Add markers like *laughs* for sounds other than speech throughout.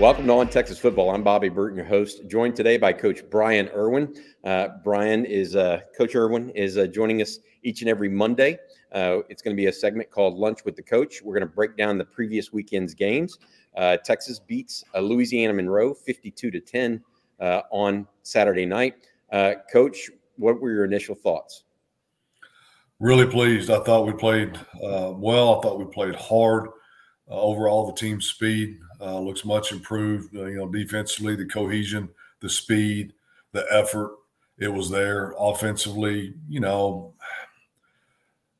Welcome to On Texas Football. I'm Bobby Burton, your host, joined today by Coach Brian Irwin. Uh, Brian is uh, Coach Irwin is uh, joining us each and every Monday. Uh, it's going to be a segment called Lunch with the Coach. We're going to break down the previous weekend's games. Uh, Texas beats uh, Louisiana Monroe 52 to 10 on Saturday night. Coach, what were your initial thoughts? Really pleased. I thought we played well. I thought we played hard. overall, the team speed uh, looks much improved. Uh, you know, defensively, the cohesion, the speed, the effort, it was there. Offensively, you know,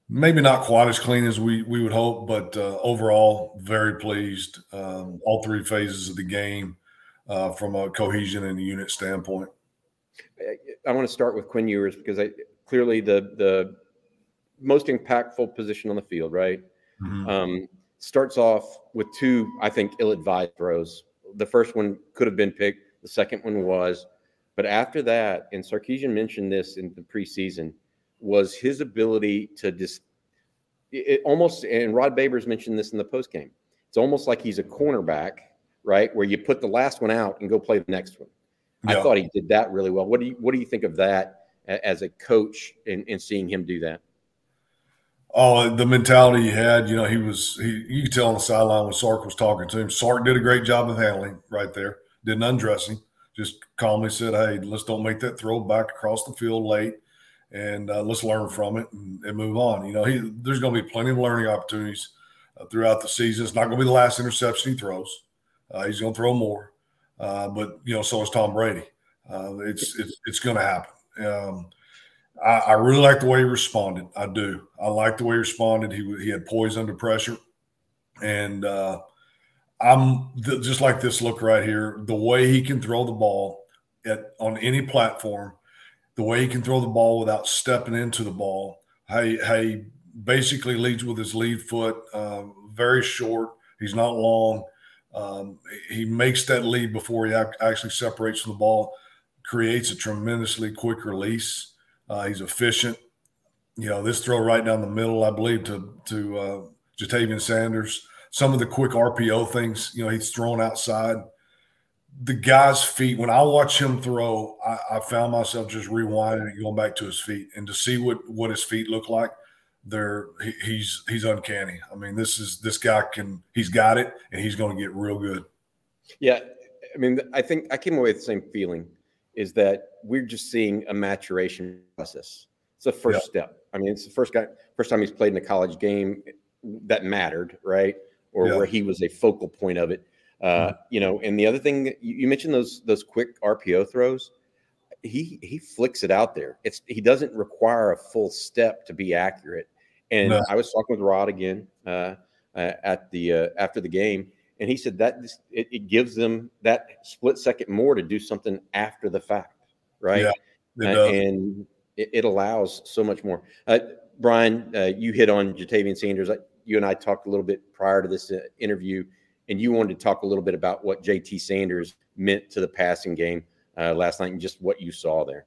maybe not quite as clean as we we would hope, but uh, overall, very pleased. Um, all three phases of the game uh, from a cohesion and unit standpoint. I want to start with Quinn Ewers because I clearly the the most impactful position on the field, right? Mm-hmm. Um, starts off with two, I think, ill advised throws. The first one could have been picked, the second one was. But after that, and Sarkisian mentioned this in the preseason, was his ability to just it almost, and Rod Babers mentioned this in the post game. It's almost like he's a cornerback, right? Where you put the last one out and go play the next one. Yeah. I thought he did that really well. What do you what do you think of that as a coach and, and seeing him do that? Oh, the mentality he had, you know, he was, he, you could tell on the sideline when Sark was talking to him. Sark did a great job of handling right there, didn't undress him, just calmly said, Hey, let's don't make that throw back across the field late and uh, let's learn from it and, and, move on. You know, he, there's going to be plenty of learning opportunities uh, throughout the season. It's not going to be the last interception he throws. Uh, he's going to throw more, uh, but, you know, so is Tom Brady. Uh, it's, it's, it's going to happen. Um, I, I, really like the way he responded. I do. I like the way he responded. He he had poise under pressure, and uh, I'm th- just like this look right here. The way he can throw the ball at on any platform, the way he can throw the ball without stepping into the ball. Hey, hey, basically leads with his lead foot. Uh, very short. He's not long. Um, he makes that lead before he ac- actually separates from the ball. Creates a tremendously quick release uh, he's efficient. You know, this throw right down the middle, I believe, to to uh, Ja'Tavion Sanders. Some of the quick RPO things, you know, he's thrown outside. The guy's feet, when I watch him throw, I, I found myself just rewinding and going back to his feet and to see what what his feet look like. They're he, he's he's uncanny. I mean, this is this guy can he's got it and he's going to get real good. Yeah, I mean, I think I came away with the same feeling is that we're just seeing a maturation process. It's the first yeah. step. I mean, it's the first guy, first time he's played in a college game that mattered, right? Or yeah. where he was a focal point of it. Uh, mm-hmm. You know, and the other thing you mentioned those those quick RPO throws. He he flicks it out there. It's he doesn't require a full step to be accurate. And no. I was talking with Rod again uh, uh, at the uh, after the game, and he said that it, it, gives them that split second more to do something after the fact, right? Yeah, uh, and it, it, allows so much more. Uh, Brian, uh, you hit on Ja'Tavion Sanders. You and I talked a little bit prior to this uh, interview, and you wanted to talk a little bit about what JT Sanders meant to the passing game uh, last night and just what you saw there.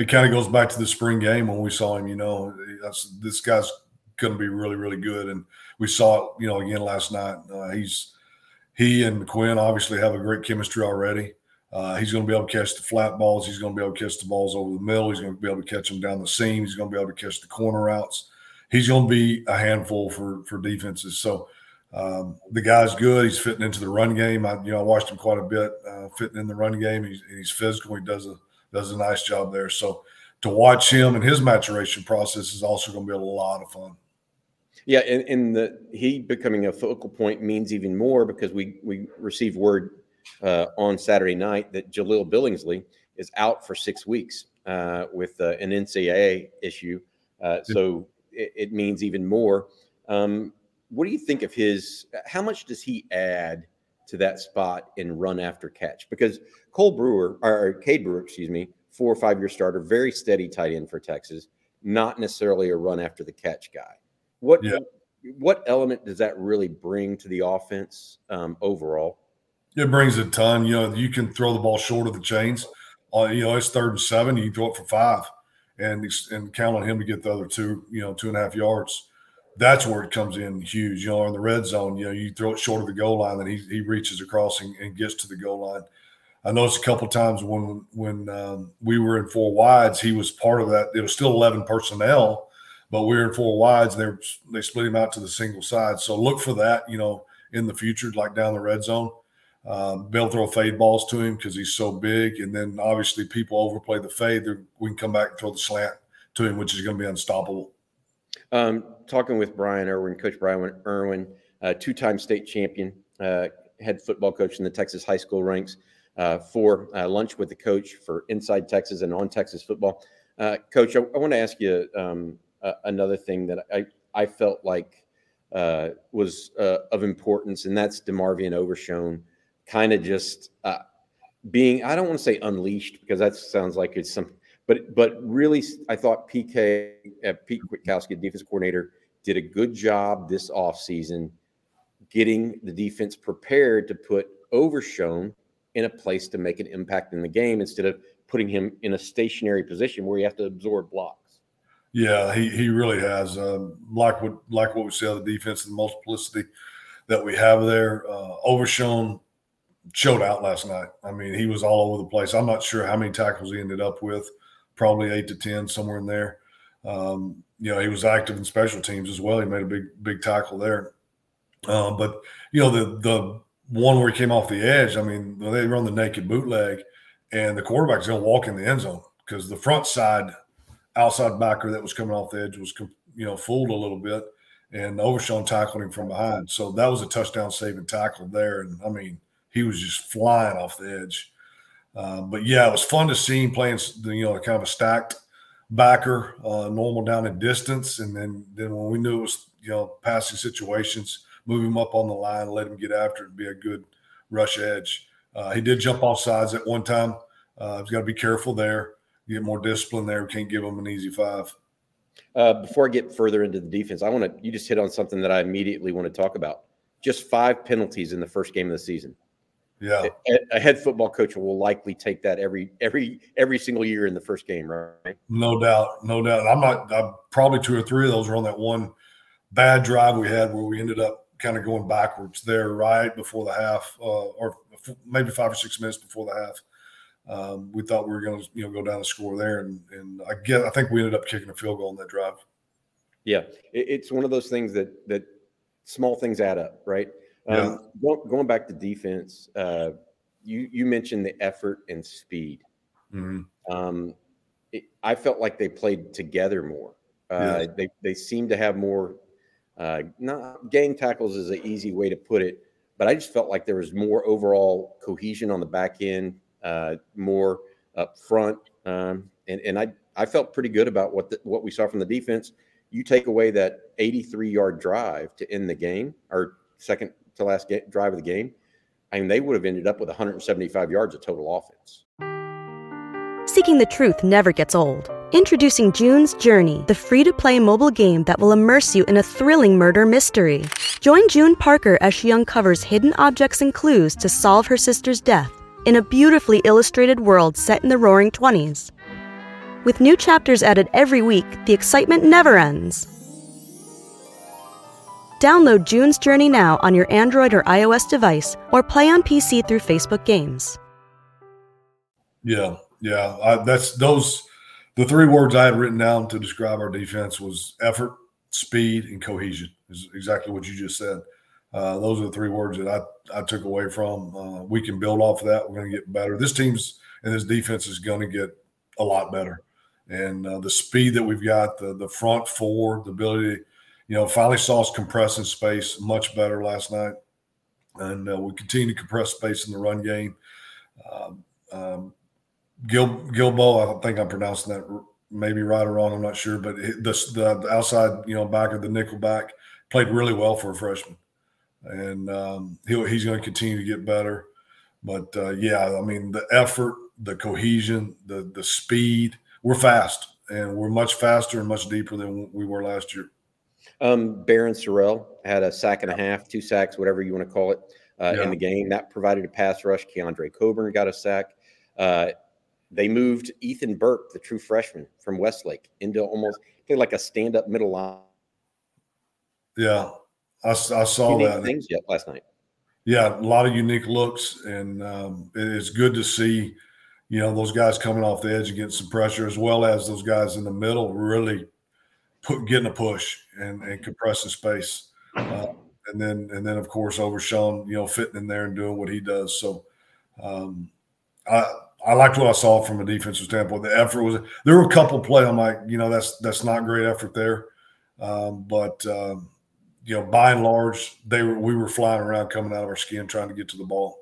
it kind of goes back to the spring game when we saw him. You know, this guy's going to be really, really good, and we saw it. You know, again last night. Uh, he's he and Quinn obviously have a great chemistry already. Uh, he's going to be able to catch the flat balls. He's going to be able to catch the balls over the middle. He's going to be able to catch them down the seam. He's going to be able to catch the corner routes. He's going to be a handful for for defenses. So um, the guy's good. He's fitting into the run game. I you know I watched him quite a bit uh, fitting in the run game. He's, he's physical. He does a does a nice job there. So to watch him and his maturation process is also going to be a lot of fun. Yeah, and, and the he becoming a focal point means even more because we we received word uh, on Saturday night that Jahleel Billingsley is out for six weeks uh, with uh, an NCAA issue. Uh, so it, it, means even more. Um, what do you think of his? How much does he add to that spot and run after catch because Cole Brewer or Cade Brewer, excuse me, four or five year starter, very steady tight end for Texas, not necessarily a run after the catch guy. What yeah. what element does that really bring to the offense um, overall? It brings a ton. You know, you can throw the ball short of the chains. Uh, you know, it's third and seven. You can throw it for five, and and count on him to get the other two. You know, two and a half yards. That's where it comes in huge. You know, in the red zone, you know, you throw it short of the goal line, and he he reaches across and, and gets to the goal line. I noticed a couple times when when um, we were in four wides, he was part of that. It was still eleven personnel, but we were in four wides. And they they split him out to the single side. So look for that. You know, in the future, like down the red zone. Um, they'll throw fade balls to him because he's so big, and then obviously people overplay the fade. We can come back and throw the slant to him, which is going to be unstoppable. Um, talking with Brian Irwin, Coach Brian Irwin, uh, two-time state champion, uh, head football coach in the Texas high school ranks, uh, for uh, lunch with the coach for Inside Texas and on Texas football. Coach, I, I want to ask you um, another thing that I I felt like was of importance, and that's DeMarvion Overshown kind of just being I don't want to say unleashed because that sounds like it's some but but really I thought PK uh, Pete Kwiatkowski, defense coordinator, did a good job this offseason getting the defense prepared to put Overshown in a place to make an impact in the game instead of putting him in a stationary position where he has to absorb blocks. Yeah, he, he really has. Um, like what like what we see on the defense and the multiplicity that we have there. Uh, Overshown showed out last night. I mean, he was all over the place. I'm not sure how many tackles he ended up with, probably eight to 10, somewhere in there. Um, you know, he was active in special teams as well. He made a big, big tackle there. Um, but, you know, the, the one where he came off the edge, I mean, they run the naked bootleg and the quarterback's going to walk in the end zone because the front side outside backer that was coming off the edge was, you know, fooled a little bit and Overshown tackled him from behind. So that was a touchdown saving tackle there. And I mean, he was just flying off the edge. Uh, but yeah, it was fun to see him playing, you know, kind of a stacked backer, uh, normal down at distance, and then then when we knew it was you know passing situations, move him up on the line, let him get after it, be a good rush edge. Uh, he did jump off sides at one time. Uh, he's got to be careful there. Get more discipline there. We can't give him an easy five. Uh, before I get further into the defense, I want to. You just hit on something that I immediately want to talk about. Just five penalties in the first game of the season. Yeah, a, a, head football coach will likely take that every every every single year in the first game, right? No doubt, no doubt. I'm not. I'm, probably two or three of those were on that one bad drive we had where we ended up kind of going backwards there right before the half, uh, or maybe five or six minutes before the half. Um, we thought we were going to you know go down the score there, and and I get I think we ended up kicking a field goal on that drive. Yeah, it, it's one of those things that that small things add up, right? Um, yeah. going back to defense, uh, you you mentioned the effort and speed. Mm-hmm. Um, it, I felt like they played together more. Uh, yeah. They they seem to have more. Uh, not gang tackles is an easy way to put it, but I just felt like there was more overall cohesion on the back end, uh, more up front, um, and and I I felt pretty good about what the, what we saw from the defense. You take away that 83 yard drive to end the game, or second to last drive of the game, I mean, they would have ended up with 175 yards of total offense. Seeking the truth never gets old. Introducing June's Journey, the free to play mobile game that will immerse you in a thrilling murder mystery. Join June Parker as she uncovers hidden objects and clues to solve her sister's death in a beautifully illustrated world set in the roaring 20s. With new chapters added every week, the excitement never ends. Download June's Journey now on your Android or iOS device or play on PC through Facebook Games. Yeah, yeah. I, that's those the three words I had written down to describe our defense was effort, speed, and cohesion. Is exactly what you just said. Uh, those are the three words that I, I took away from. Uh, we can build off of that. We're going to get better. This team's and this defense is going to get a lot better. And uh, the speed that we've got, the the front four, the ability you know, finally saw us compressing space much better last night, and uh, we continue to compress space in the run game. Um, um, Gil Guilbeau, I think I'm pronouncing that maybe right or wrong. I'm not sure, but the, the outside, you know, back of the nickel back played really well for a freshman. and um, he's going to continue to get better. But uh, yeah, I mean, the effort, the cohesion, the the speed. We're fast, and we're much faster and much deeper than we were last year. Um, Barryn Sorrell had a sack and a half, two sacks, whatever you want to call it, uh, yeah. in the game. That provided a pass rush. Keondre Coburn got a sack. Uh, they moved Ethan Burke, the true freshman from Westlake, into almost like a stand-up middle line. Yeah, I, I saw Unique that. Things yet last night. Yeah, a lot of unique looks, and um, it's good to see, you know, those guys coming off the edge and getting some pressure, as well as those guys in the middle really put getting a push and, and compressing space. Uh, and then and then of course Overshown, you know, fitting in there and doing what he does. So um, I I liked what I saw from a defensive standpoint. The effort was there were a couple play. I'm like, you know, that's that's not great effort there, um, but um, you know, by and large, they were we were flying around, coming out of our skin, trying to get to the ball.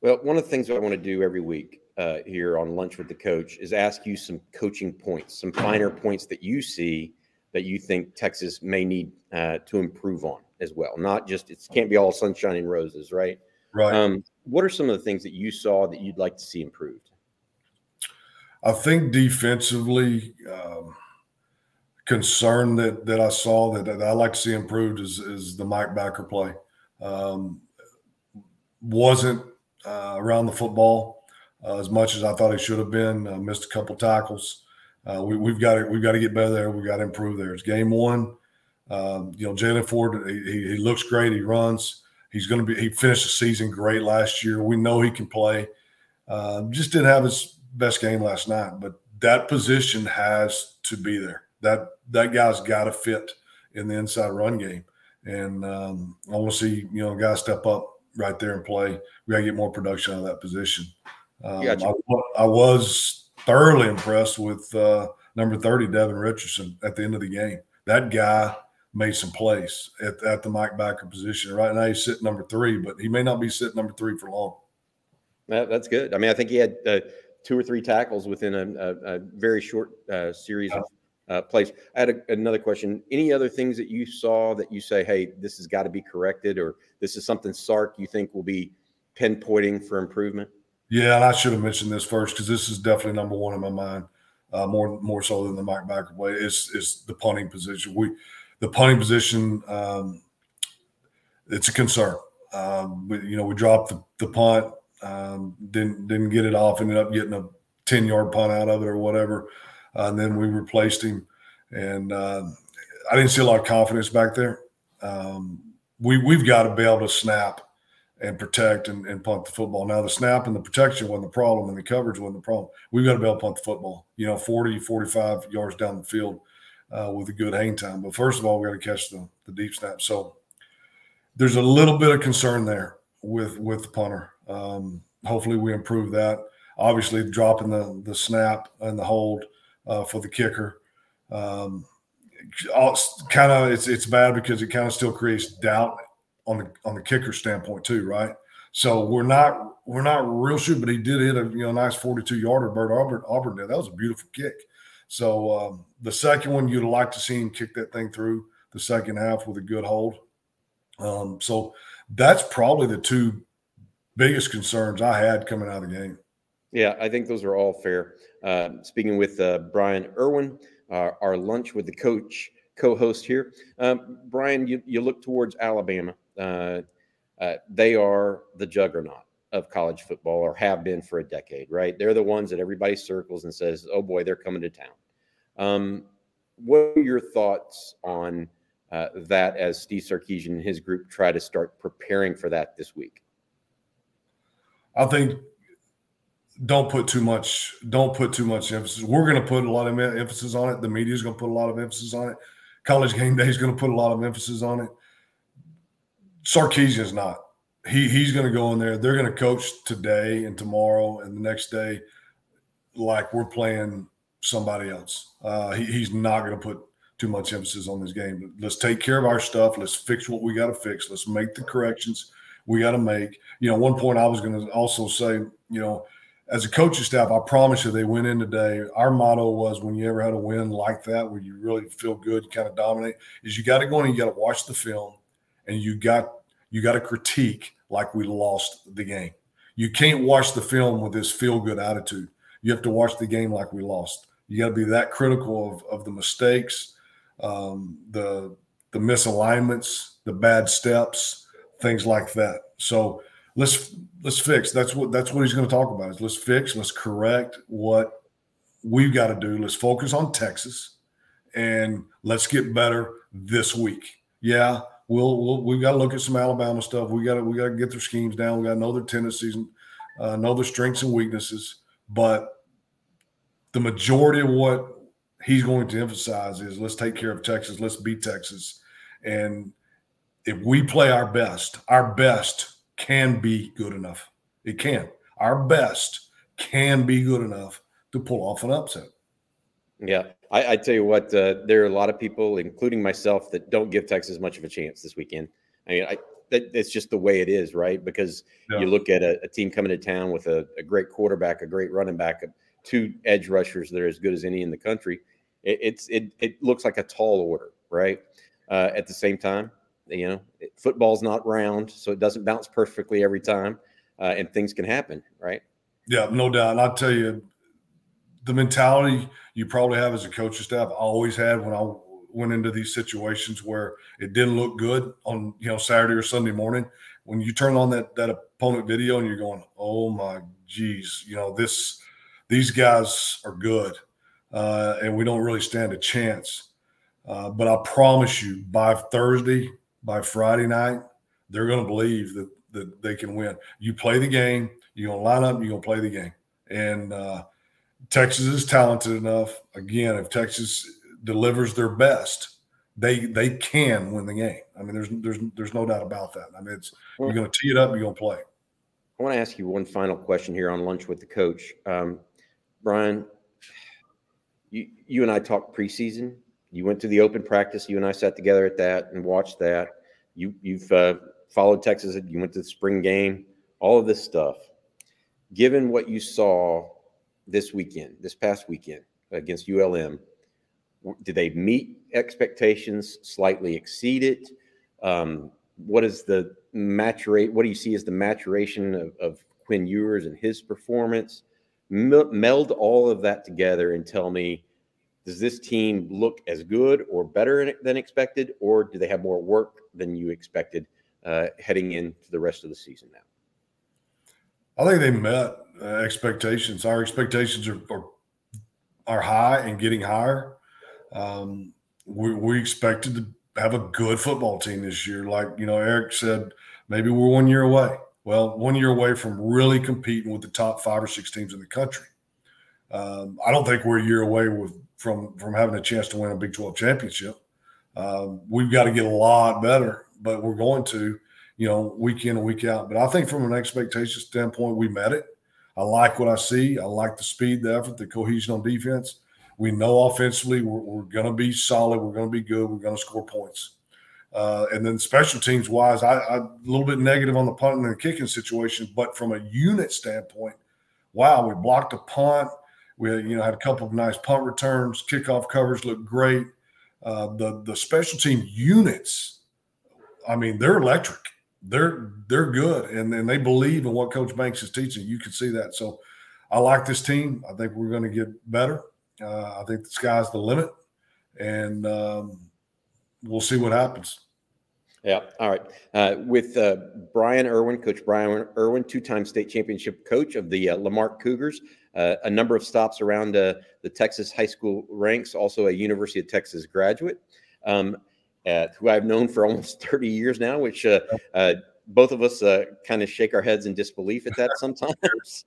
Well, one of the things I want to do every week uh, here on lunch with the coach is ask you some coaching points, some finer points that you see that you think Texas may need uh, to improve on as well. Not just it can't be all sunshine and roses, right? Right. Um, what are some of the things that you saw that you'd like to see improved? I think defensively, um, concern that that I saw that, that I like to see improved is is the Mike Backer play. Um, wasn't uh, around the football uh, as much as I thought he should have been. Uh, missed a couple tackles. Uh, we, have got to we've got to get better there. We've got to improve there. It's game one. Um, you know, Jaylan Ford, he, he, looks great. He runs. He's going to be. He finished the season great last year. We know he can play. Uh, just didn't have his best game last night, but that position has to be there. That that guy's got to fit in the inside run game, and um, I want to see you know guys step up right there and play. We got to get more production out of that position. Um, I, I was thoroughly impressed with uh, number 30, Devin Richardson, at the end of the game. That guy made some plays at, at the Mike Backer position. Right now, he's sitting number three, but he may not be sitting number three for long. That, that's good. I mean, I think he had uh, two or three tackles within a, a, a very short uh, series yeah. of uh, plays. I had a, another question. Any other things that you saw that you say, hey, this has got to be corrected, or this is something Sark you think will be pinpointing for improvement? Yeah, and I should have mentioned this first because this is definitely number one in my mind, uh, more more so than the Mike play. Is is the punting position? We the punting position. Um, it's a concern. Um, you know, we dropped the, the punt, um, didn't didn't get it off, ended up getting a ten yard punt out of it or whatever, uh, and then we replaced him. And uh, I didn't see a lot of confidence back there. Um, we we've got to be able to snap and protect and, and punt the football. Now, the snap and the protection wasn't the problem, and the coverage wasn't the problem. We've got to be able to punt the football, you know, 40, 45 yards down the field uh, with a good hang time. But first of all, we got to catch the, the deep snap. So there's a little bit of concern there with with the punter. Um, hopefully, we improve that. Obviously, dropping the the snap and the hold uh, for the kicker. Um, kind of it's it's bad because it kind of still creates doubt on the on the kicker standpoint too, right? So we're not we're not real sure, but he did hit a you know nice 42 yarder. Bert Auburn Auburn did. That was a beautiful kick. So um, the second one you'd like to see him kick that thing through the second half with a good hold. Um, so that's probably the two biggest concerns I had coming out of the game. Yeah, I think those are all fair. Uh, speaking with uh, Brian Irwin, uh, our lunch with the coach co-host here, um, Brian, you, you look towards Alabama. Uh, uh, they are the juggernaut of college football or have been for a decade, right? They're the ones that everybody circles and says, oh boy, they're coming to town. Um, what are your thoughts on uh, that as Steve Sarkisian and his group try to start preparing for that this week? I think don't put too much don't put too much emphasis. We're going to put a lot of emphasis on it. The media is going to put a lot of emphasis on it. College game day is going to put a lot of emphasis on it. Sarkisian's not. He he's going to go in there. They're going to coach today and tomorrow and the next day like we're playing somebody else. Uh, he, he's not going to put too much emphasis on this game. Let's take care of our stuff. Let's fix what we got to fix. Let's make the corrections we got to make. You know, one point I was going to also say, you know, as a coaching staff, I promise you they went in today. Our motto was when you ever had a win like that, where you really feel good, you kind of dominate, is you got to go in and you got to watch the film and you got you got to critique like we lost the game. You can't watch the film with this feel good attitude. You have to watch the game like we lost. You got to be that critical of, of the mistakes, um, the the misalignments, the bad steps, things like that. So let's let's fix. That's what that's what he's going to talk about. Is let's fix, let's correct what we've got to do. Let's focus on Texas, and let's get better this week. Yeah, we'll, we'll we've got to look at some Alabama stuff. We got to we got to get their schemes down. We got to know their tendencies and uh, know their strengths and weaknesses. But the majority of what he's going to emphasize is let's take care of Texas. Let's beat Texas, and if we play our best, our best can be good enough. It can. Our best can be good enough to pull off an upset. Yeah, I, I tell you what, uh, there are a lot of people, including myself, that don't give Texas much of a chance this weekend. I mean, I, that, it's just the way it is, right? Because yeah. you look at a, a, team coming to town with a, a, great quarterback, a great running back, two edge rushers that are as good as any in the country. It, it's it it looks like a tall order, right? Uh, at the same time, you know, it, football's not round, so it doesn't bounce perfectly every time, uh, and things can happen, right? Yeah, no doubt. And I'll tell you, the mentality you probably have as a coaching staff, I always had when I went into these situations where it didn't look good on you know Saturday or Sunday morning. When you turn on that that opponent video and you're going, oh my geez, you know this these guys are good, uh, and we don't really stand a chance. Uh, but I promise you, by Thursday, by Friday night, they're going to believe that that they can win. You play the game, you're to line up, you're to play the game, and uh, Texas is talented enough. Again, if Texas delivers their best, they they can win the game. I mean, there's there's there's no doubt about that. I mean, it's you're going to tee it up, you're going to play. I want to ask you one final question here on lunch with the coach, um, Brian. You you and I talked preseason. You went to the open practice. You and I sat together at that and watched that. You you've uh, followed Texas. You went to the spring game. All of this stuff. Given what you saw this weekend, this past weekend against ULM, did they meet expectations, slightly exceed it? Um, what is the maturate? What do you see as the maturation of, of Quinn Ewers and his performance? meld all of that together and tell me does this team look as good or better than expected, or do they have more work than you expected uh, heading into the rest of the season now? I think they met uh, expectations. Our expectations are, are, are high and getting higher. Um, we, we expected to have a good football team this year. Like you know, Eric said, maybe we're one year away. Well, one year away from really competing with the top five or six teams in the country. Um, I don't think we're a year away with from from having a chance to win a Big Twelve championship. Um, we've got to get a lot better, but we're going to, you know, week in and week out. But I think from an expectation standpoint, we met it. I like what I see. I like the speed, the effort, the cohesion on defense. We know offensively we're, we're going to be solid. We're going to be good. We're going to score points. Uh, and then special teams wise, I, I, a little bit negative on the punting and kicking situation, but from a unit standpoint, wow, we blocked a punt. We you know had a couple of nice punt returns. Kickoff covers looked great. Uh, the the special team units, I mean, they're electric they're they're good and, and they believe in what Coach Banks is teaching. You can see that. So I like this team. I think we're going to get better. Uh, I think the sky's the limit, and um, we'll see what happens. Yeah. All right. Uh, with uh, Brian Irwin, Coach Brian Irwin, two-time state championship coach of the uh, La Marque Cougars, uh, a number of stops around uh, the Texas high school ranks, also a University of Texas graduate. Um, uh, who I've known for almost *laughs* 30 years now, which uh, uh, both of us uh, kind of shake our heads in disbelief at that *laughs* sometimes.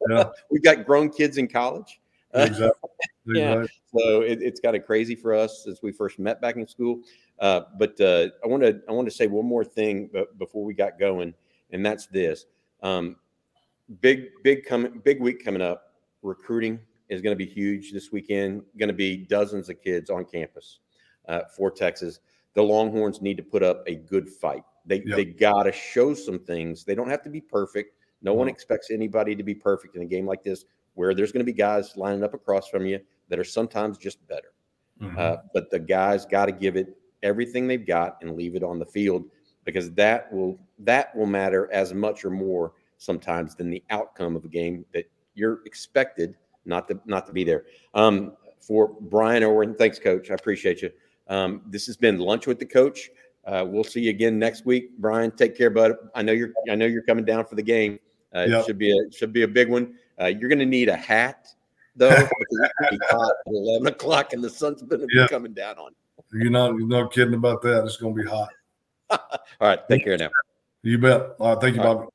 *laughs* Yeah. We've got grown kids in college. Exactly. yeah. So it, it's kind of crazy for us since we first met back in school. Uh, but uh, I want to I want to say one more thing before we got going, and that's this: um, big big coming big week coming up. Recruiting is going to be huge this weekend. Going to be dozens of kids on campus for Texas the Longhorns need to put up a good fight. They yep. they got to show some things. They don't have to be perfect. No one expects anybody to be perfect in a game like this, where there's going to be guys lining up across from you that are sometimes just better. Mm-hmm. Uh, but the guys got to give it everything they've got and leave it on the field. because that will that will matter as much or more sometimes than the outcome of a game that you're expected not to not to be there. Um, for Brian Owen, thanks, Coach. I appreciate you. Um, this has been lunch with the coach. Uh, we'll see you again next week, Brian. Take care, bud. I know you're I know you're coming down for the game. Uh, yep. It should be a should be a big one. Uh, you're going to need a hat though *laughs* hot at 11 o'clock and the sun's going to be coming down on. You're not you're not kidding about that. It's going to be hot. *laughs* All right, take care now. You bet. All right, thank you, Bobby.